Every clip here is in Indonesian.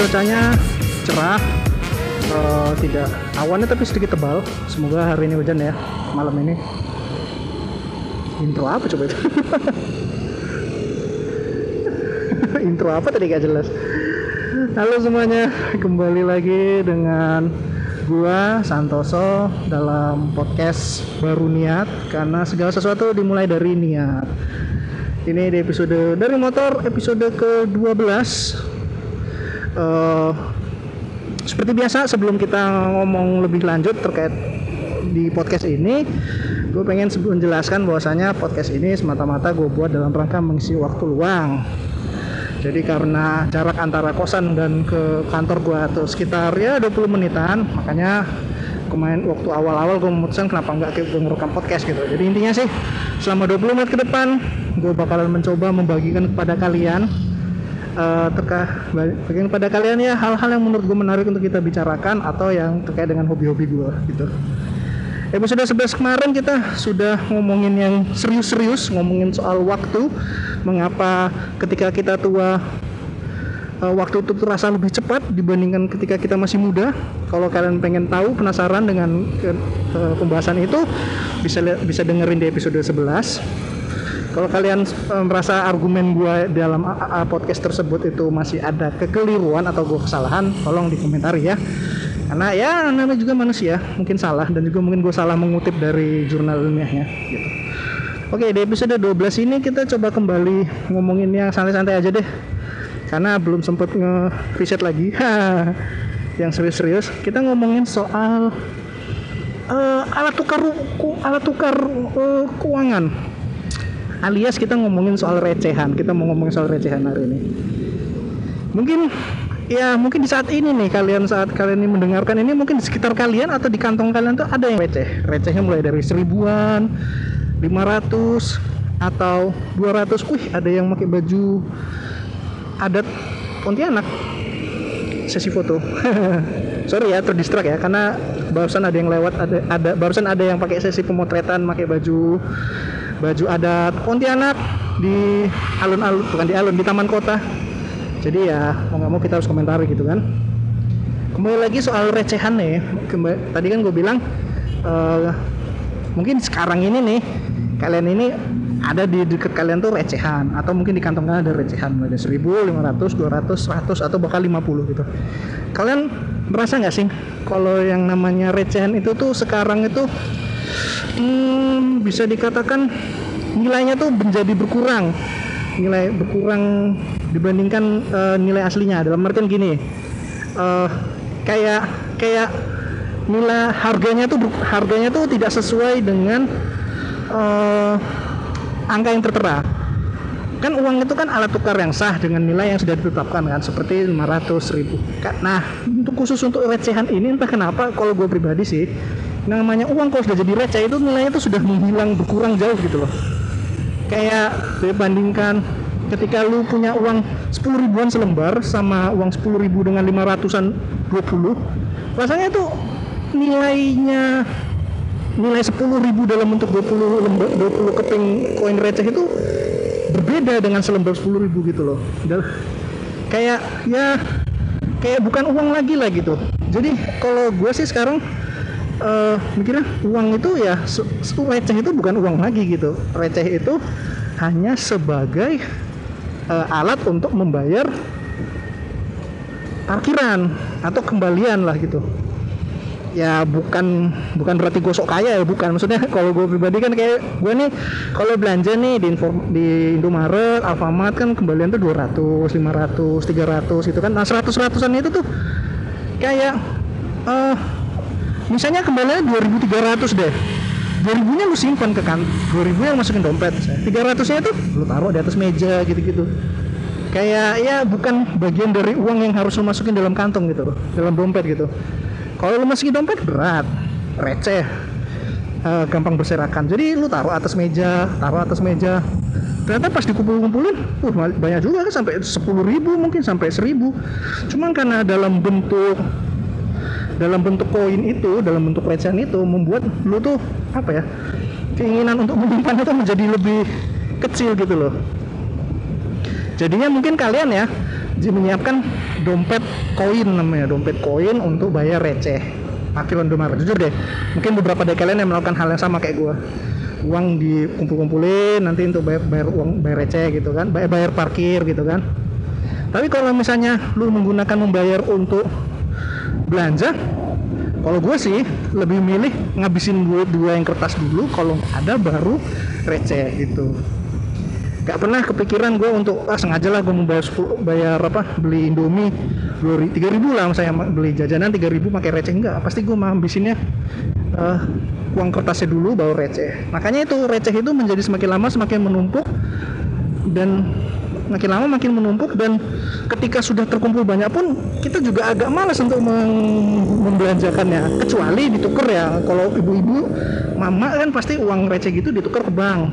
cuacanya cerah uh, tidak awannya tapi sedikit tebal. Semoga hari ini hujan ya malam ini. Intro apa coba itu? Intro apa tadi gak jelas. Halo semuanya kembali lagi dengan gua Santoso dalam podcast baru niat karena segala sesuatu dimulai dari niat. Ini di episode dari motor episode ke-12 uh, seperti biasa sebelum kita ngomong lebih lanjut terkait di podcast ini gue pengen menjelaskan bahwasanya podcast ini semata-mata gue buat dalam rangka mengisi waktu luang. Jadi karena jarak antara kosan dan ke kantor gue tuh sekitar ya 20 menitan makanya kemarin waktu awal-awal gue memutuskan kenapa nggak gue ngerekam podcast gitu. Jadi intinya sih selama 20 menit ke depan gue bakalan mencoba membagikan kepada kalian uh, terkah bagian pada kalian ya hal-hal yang menurut gue menarik untuk kita bicarakan atau yang terkait dengan hobi-hobi gue gitu. Episode 11 kemarin kita sudah ngomongin yang serius-serius ngomongin soal waktu. Mengapa ketika kita tua uh, waktu itu terasa lebih cepat dibandingkan ketika kita masih muda. Kalau kalian pengen tahu penasaran dengan uh, pembahasan itu bisa bisa dengerin di episode 11 kalau kalian uh, merasa argumen gue dalam uh, podcast tersebut itu masih ada kekeliruan atau gue kesalahan tolong dikomentari ya. Karena ya namanya juga manusia mungkin salah dan juga mungkin gue salah mengutip dari jurnal ilmiahnya gitu. Oke di episode 12 ini kita coba kembali ngomongin yang santai-santai aja deh. Karena belum sempet nge-reset lagi. Yang serius-serius. Kita ngomongin soal uh, alat tukar alat tukar uh, keuangan alias kita ngomongin soal recehan. Kita mau ngomongin soal recehan hari ini. Mungkin ya mungkin di saat ini nih kalian saat kalian ini mendengarkan ini mungkin di sekitar kalian atau di kantong kalian tuh ada yang receh. Recehnya mulai dari seribuan 500 atau 200 wih ada yang pakai baju adat Pontianak. Sesi foto. Sorry ya terdistrak ya karena barusan ada yang lewat ada ada barusan ada yang pakai sesi pemotretan pakai baju baju adat Pontianak di alun-alun bukan di alun di taman kota. Jadi ya mau nggak mau kita harus komentari gitu kan. Kembali lagi soal recehan nih. Kembali, tadi kan gue bilang uh, mungkin sekarang ini nih kalian ini ada di dekat kalian tuh recehan. Atau mungkin di kantong kalian ada recehan. Ada 1000, 500, 200, 100 atau bahkan 50 gitu. Kalian merasa nggak sih kalau yang namanya recehan itu tuh sekarang itu hmm, bisa dikatakan nilainya tuh menjadi berkurang. Nilai berkurang dibandingkan uh, nilai aslinya. Dalam artian gini uh, kayak kayak nilai harganya tuh harganya tuh tidak sesuai dengan uh, angka yang tertera. Kan uang itu kan alat tukar yang sah dengan nilai yang sudah ditetapkan kan seperti 500 ribu. Nah untuk khusus untuk recehan ini entah kenapa kalau gue pribadi sih namanya uang kalau sudah jadi receh itu nilainya itu sudah menghilang berkurang jauh gitu loh. Kayak dibandingkan ketika lu punya uang 10 ribuan selembar sama uang 10 ribu dengan 500an 20 rasanya itu nilainya nilai 10 ribu dalam bentuk 20 lembar 20 keping koin receh itu berbeda dengan selembar 10 ribu gitu loh. Kayak ya kayak bukan uang lagi lah gitu. Jadi kalau gue sih sekarang uh, mikirnya uang itu ya receh itu bukan uang lagi gitu. Receh itu hanya sebagai uh, alat untuk membayar parkiran atau kembalian lah gitu. Ya bukan bukan berarti gosok kaya ya bukan. Maksudnya kalau gue pribadi kan kayak gue nih kalau belanja nih di inform, di Indomaret, Alfamart kan kembalian tuh 200, 500, 300 itu kan. Nah 100 ratusan itu tuh kayak uh, misalnya kembalinya 2300 deh. 2000 nya lu simpan ke kan 2000 yang masukin dompet. 300 nya itu lu taruh di atas meja gitu-gitu. Kayak ya bukan bagian dari uang yang harus lu masukin dalam kantong gitu dalam dompet gitu. Kalau lu masukin dompet berat receh. Uh, gampang berserakan. Jadi lu taruh atas meja taruh atas meja. Ternyata pas dikumpul-kumpulin uh banyak juga kan sampai 10 ribu mungkin sampai 1000 cuman karena dalam bentuk dalam bentuk koin itu dalam bentuk recehan itu membuat lu tuh apa ya keinginan untuk menyimpan itu menjadi lebih kecil gitu loh. Jadinya mungkin kalian ya menyiapkan dompet koin namanya dompet koin untuk bayar receh. Parkir Indomaret jujur deh. Mungkin beberapa dari kalian yang melakukan hal yang sama kayak gue uang dikumpul-kumpulin nanti untuk bayar, bayar uang bayar receh gitu kan bayar, bayar parkir gitu kan. Tapi kalau misalnya lu menggunakan membayar untuk belanja kalau gue sih lebih milih ngabisin duit dua yang kertas dulu kalau ada baru receh gitu. Gak pernah kepikiran gue untuk ah sengaja lah gue mau bayar, 10, bayar apa beli indomie tiga ribu lah saya beli jajanan tiga ribu pakai receh enggak pasti gue mau ngabisinnya uh, uang kertasnya dulu baru receh. Makanya itu receh itu menjadi semakin lama semakin menumpuk dan makin lama makin menumpuk dan ketika sudah terkumpul banyak pun kita juga agak malas untuk membelanjakannya. Kecuali ditukar ya kalau ibu-ibu mama kan pasti uang receh gitu ditukar ke bank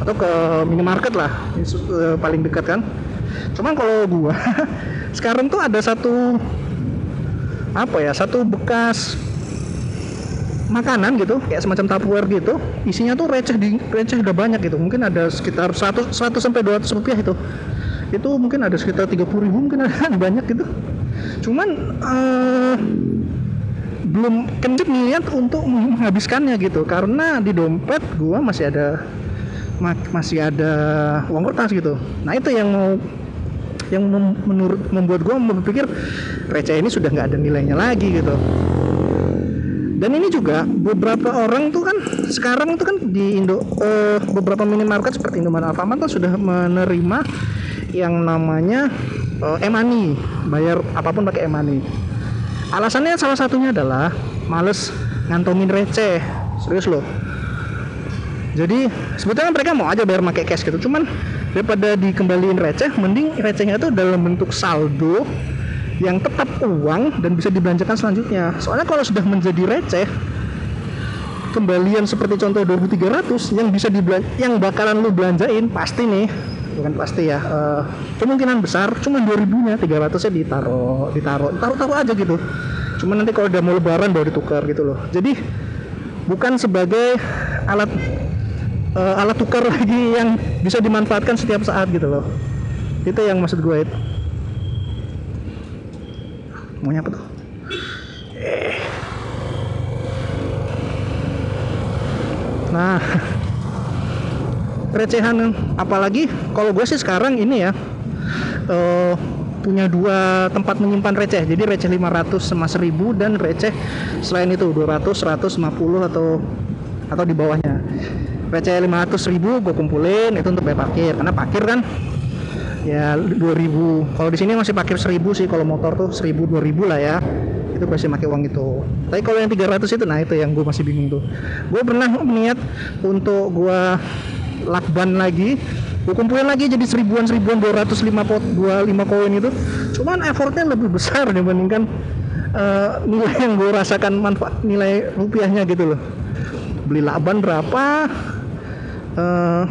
atau ke minimarket lah eh, paling dekat kan. Cuman kalau gua sekarang tuh ada satu apa ya satu bekas makanan gitu kayak semacam tupperware gitu isinya tuh receh di receh udah banyak gitu. Mungkin ada sekitar 100 100 sampai 200 rupiah itu. Itu mungkin ada sekitar 30 ribu mungkin ada banyak gitu. Cuman uh, belum kencet niat untuk menghabiskannya gitu. Karena di dompet gua masih ada masih ada uang kertas gitu. Nah itu yang mau yang menurut membuat gue berpikir receh ini sudah nggak ada nilainya lagi gitu dan ini juga beberapa orang tuh kan sekarang tuh kan di Indo uh, beberapa minimarket seperti Indomaret Alfamart tuh sudah menerima yang namanya uh, e-money bayar apa pun pakai e-money. Alasannya salah satunya adalah males ngantongin receh. Serius loh. Jadi sebetulnya mereka mau aja bayar pakai cash gitu. Cuman daripada dikembaliin receh mending recehnya itu dalam bentuk saldo yang tetap uang dan bisa dibelanjakan selanjutnya. Soalnya kalau sudah menjadi receh, kembalian seperti contoh 2300 yang bisa dibelan yang bakalan lu belanjain pasti nih. Bukan pasti ya. Uh, kemungkinan besar cuma 2000 nya 300 nya ditaruh ditaruh taruh taruh aja gitu. Cuma nanti kalau udah mau lebaran baru ditukar gitu loh. Jadi bukan sebagai alat uh, alat tukar lagi yang bisa dimanfaatkan setiap saat gitu loh. Itu yang maksud gue. itu maunya apa tuh? Eh. nah. Recehan. Apalagi kalau gue sih sekarang ini ya uh, punya dua tempat menyimpan receh. Jadi receh 500 sama 1000 dan receh selain itu 200 150 atau atau di bawahnya. Receh 500 ribu gue kumpulin itu untuk bayar parkir. Karena parkir kan ya 2000 kalau di sini masih pakai 1000 sih kalau motor tuh 1000 2000 lah ya. Itu pasti pakai uang itu. Tapi kalau yang 300 itu nah itu yang gue masih bingung tuh. Gue pernah niat untuk gue lakban lagi. Gue kumpulin lagi jadi seribuan seribuan 205 pot 25 koin itu. Cuman effortnya lebih besar dibandingkan uh, nilai yang gue rasakan manfaat nilai rupiahnya gitu loh. Beli lakban berapa? Uh,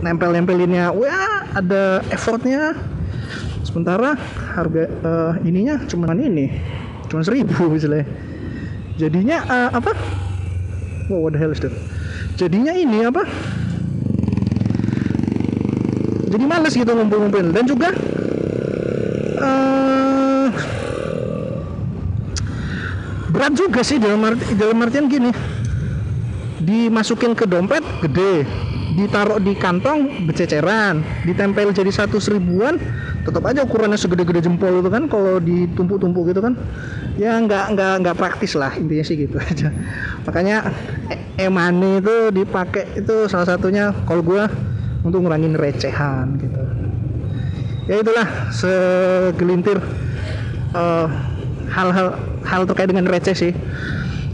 nempel-nempelinnya. Wah ada effortnya. Sementara harga uh, ininya cuma ini. Cuma seribu misalnya. Jadinya uh, apa? Wow what the hell is that? Jadinya ini apa? Jadi males gitu ngumpul-ngumpul. Dan juga uh, berat juga sih dalam, arti, dalam artian gini. Dimasukin ke dompet gede ditaruh di kantong bececeran ditempel jadi satu seribuan tetap aja ukurannya segede-gede jempol itu kan kalau ditumpuk-tumpuk gitu kan ya nggak nggak nggak praktis lah intinya sih gitu aja. Makanya e-money itu dipakai itu salah satunya kalau gue untuk ngurangin recehan gitu. Ya itulah segelintir hal eh, hal-hal hal terkait dengan receh sih.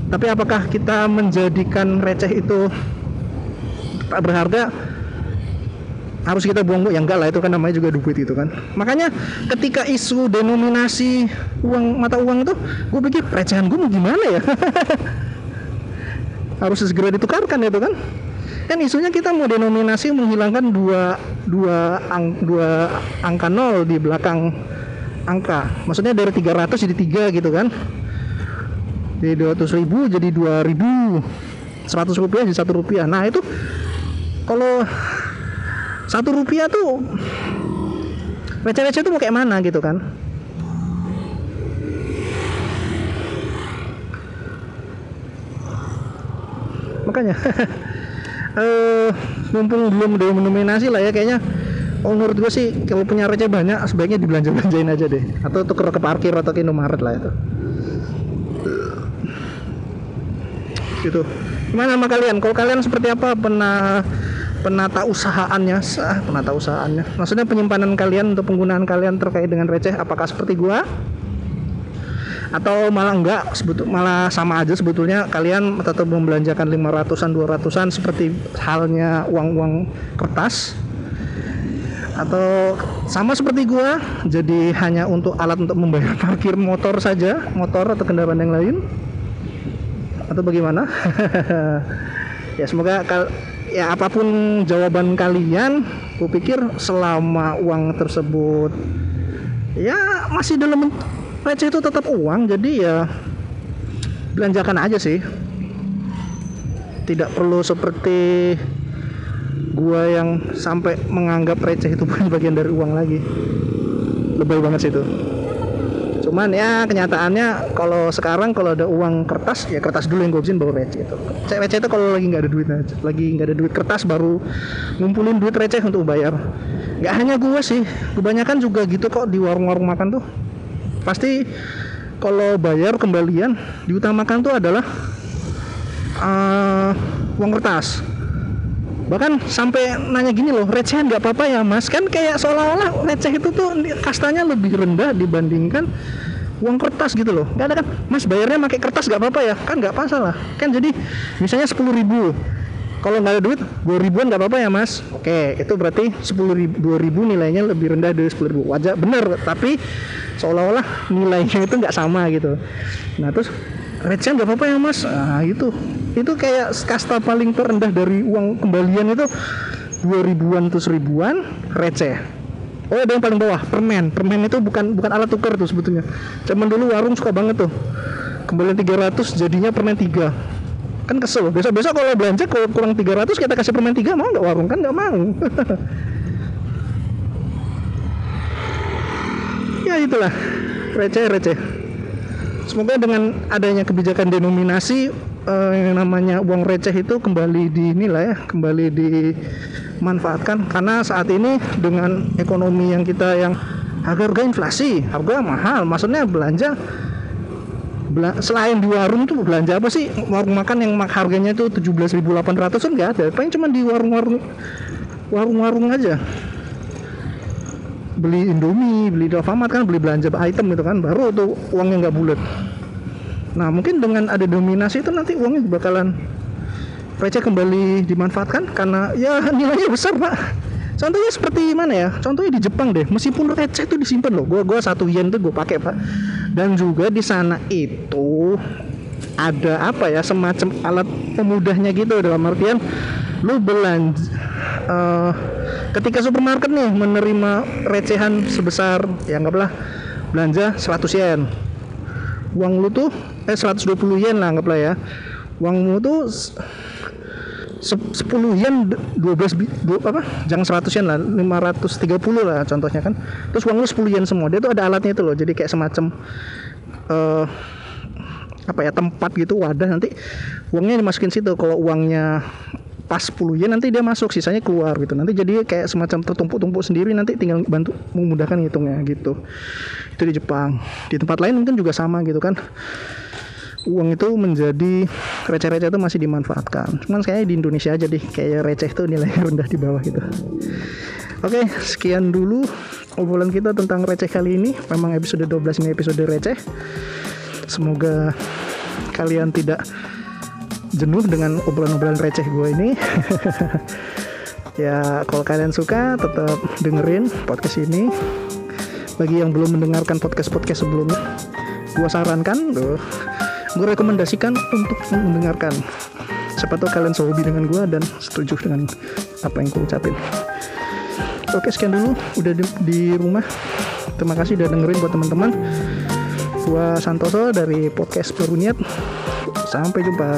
Tapi apakah kita menjadikan receh itu tak berharga harus kita buang bu. Yang enggak lah itu kan namanya juga duit itu kan. Makanya ketika isu denominasi uang mata uang itu gue pikir recehan gue mau gimana ya? Harus segera ditukarkan itu kan. Kan isunya kita mau denominasi menghilangkan dua dua ang, dua angka nol di belakang angka. Maksudnya dari 300 jadi tiga gitu kan. Dari 200 ribu jadi 2000 100 rupiah jadi satu rupiah. Nah itu kalau satu rupiah tuh receh-receh itu mau kayak mana gitu kan? Makanya eh mumpung belum mendominasi lah ya kayaknya. Oh, menurut gue sih kalau punya receh banyak sebaiknya dibelanja belanjain aja deh. Atau tuker ke parkir atau ke Indomaret lah itu. Gitu. Gimana sama kalian? Kalau kalian seperti apa? Pernah penata usahaannya sah penata usahaannya. Maksudnya penyimpanan kalian untuk penggunaan kalian terkait dengan receh apakah seperti gua? Atau malah enggak sebetul malah sama aja sebetulnya kalian tetap membelanjakan 500-an 200-an seperti halnya uang-uang kertas? Atau sama seperti gua jadi hanya untuk alat untuk membayar parkir motor saja motor atau kendaraan yang lain? Atau bagaimana? Ya semoga ya apa pun jawaban kalian kupikir selama uang tersebut ya masih dalam receh itu tetap uang jadi ya belanjakan aja sih. Tidak perlu seperti gua yang sampai menganggap receh itu bukan bagian dari uang lagi. Lebay banget sih itu cuman ya kenyataannya kalau sekarang kalau ada uang kertas ya kertas dulu yang gue habisin baru receh itu receh itu kalau lagi nggak ada duit lagi nggak ada duit kertas baru ngumpulin duit receh untuk bayar. Nggak hanya gue sih kebanyakan juga gitu kok di warung-warung makan tuh. Pasti kalau bayar kembalian diutamakan tuh adalah uh, uang kertas. Bahkan sampai nanya gini loh recehan nggak apa-apa ya mas? Kan kayak seolah-olah receh itu tuh kastanya lebih rendah dibandingkan uang kertas gitu loh. Nggak ada kan? Mas bayarnya pakai kertas nggak apa-apa ya? Kan nggak masalah. Kan jadi misalnya sepuluh ribu. Kalau nggak ada duit dua ribuan nggak apa-apa ya mas? Oke itu berarti sepuluh ribu dua ribu nilainya lebih rendah dari sepuluh ribu. Wajar bener tapi seolah-olah nilainya itu nggak sama gitu. Nah terus recehan nggak apa-apa ya mas? Nah itu. Itu kayak kasta paling terendah dari uang kembalian itu dua ribuan terus ribuan receh oh ada yang paling bawah permen. Permen itu bukan bukan alat tukar tuh sebetulnya. Zaman dulu warung suka banget tuh. Kembalian 300 jadinya permen 3 kan kesel. Besok besok kalau belanja kalau kurang 300 kita kasih permen 3 mau nggak warung? Kan nggak mau. Ya itulah. Receh receh. Semoga dengan adanya kebijakan denominasi eh, yang namanya uang receh itu kembali dinilai ya kembali dimanfaatkan karena saat ini dengan ekonomi yang kita yang harga-harga inflasi harga mahal. Maksudnya belanja selain di warung tuh belanja apa sih? Warung makan yang harganya itu 17.800 kan nggak ada. Paling cuma di warung-warung warung-warung aja. Beli Indomie, beli di Alfamart kan beli belanja item gitu kan, baru tuh uangnya nggak bulat. Nah mungkin dengan ada dominasi itu nanti uangnya bakalan receh kembali dimanfaatkan karena ya nilainya besar pak. Contohnya seperti mana ya? Contohnya di Jepang deh, meskipun receh itu disimpan loh. Gua gua satu yen tuh gue pakai pak. Dan juga di sana itu ada apa ya semacam alat pemudahnya gitu dalam artian lu belanja uh, ketika supermarket nih menerima recehan sebesar ya anggaplah belanja 100 yen uang lu tuh eh 120 yen lah anggaplah ya uangmu tuh 10 yen 12 du, apa? Jangan 100 yen lah 530 lah contohnya kan. Terus uang lu 10 yen semua dia tuh ada alatnya itu loh jadi kayak semacam uh, apa ya tempat gitu wadah nanti uangnya dimasukin situ. Kalau uangnya pas 10 yen nanti dia masuk sisanya keluar gitu. Nanti jadi kayak semacam tertumpuk-tumpuk sendiri nanti tinggal bantu memudahkan ngitungnya gitu. Itu di Jepang. Di tempat lain mungkin juga sama gitu kan uang itu menjadi receh-receh itu masih dimanfaatkan. Cuman kayaknya di Indonesia aja deh kayak receh itu nilai rendah di bawah gitu. Oke sekian dulu obrolan kita tentang receh kali ini. Memang episode 12 ini episode receh. Semoga kalian tidak jenuh dengan obrolan-obrolan receh gue ini. Ya kalau kalian suka tetap dengerin podcast ini. Bagi yang belum mendengarkan podcast-podcast sebelumnya gue sarankan tuh gue rekomendasikan untuk mendengarkan. Siapa tahu kalian sehobi dengan gue dan setuju dengan apa yang gue ucapin. Oke sekian dulu. Udah di, di rumah. Terima kasih udah dengerin buat teman-teman. Gue Santoso dari podcast Peruniat sampai jumpa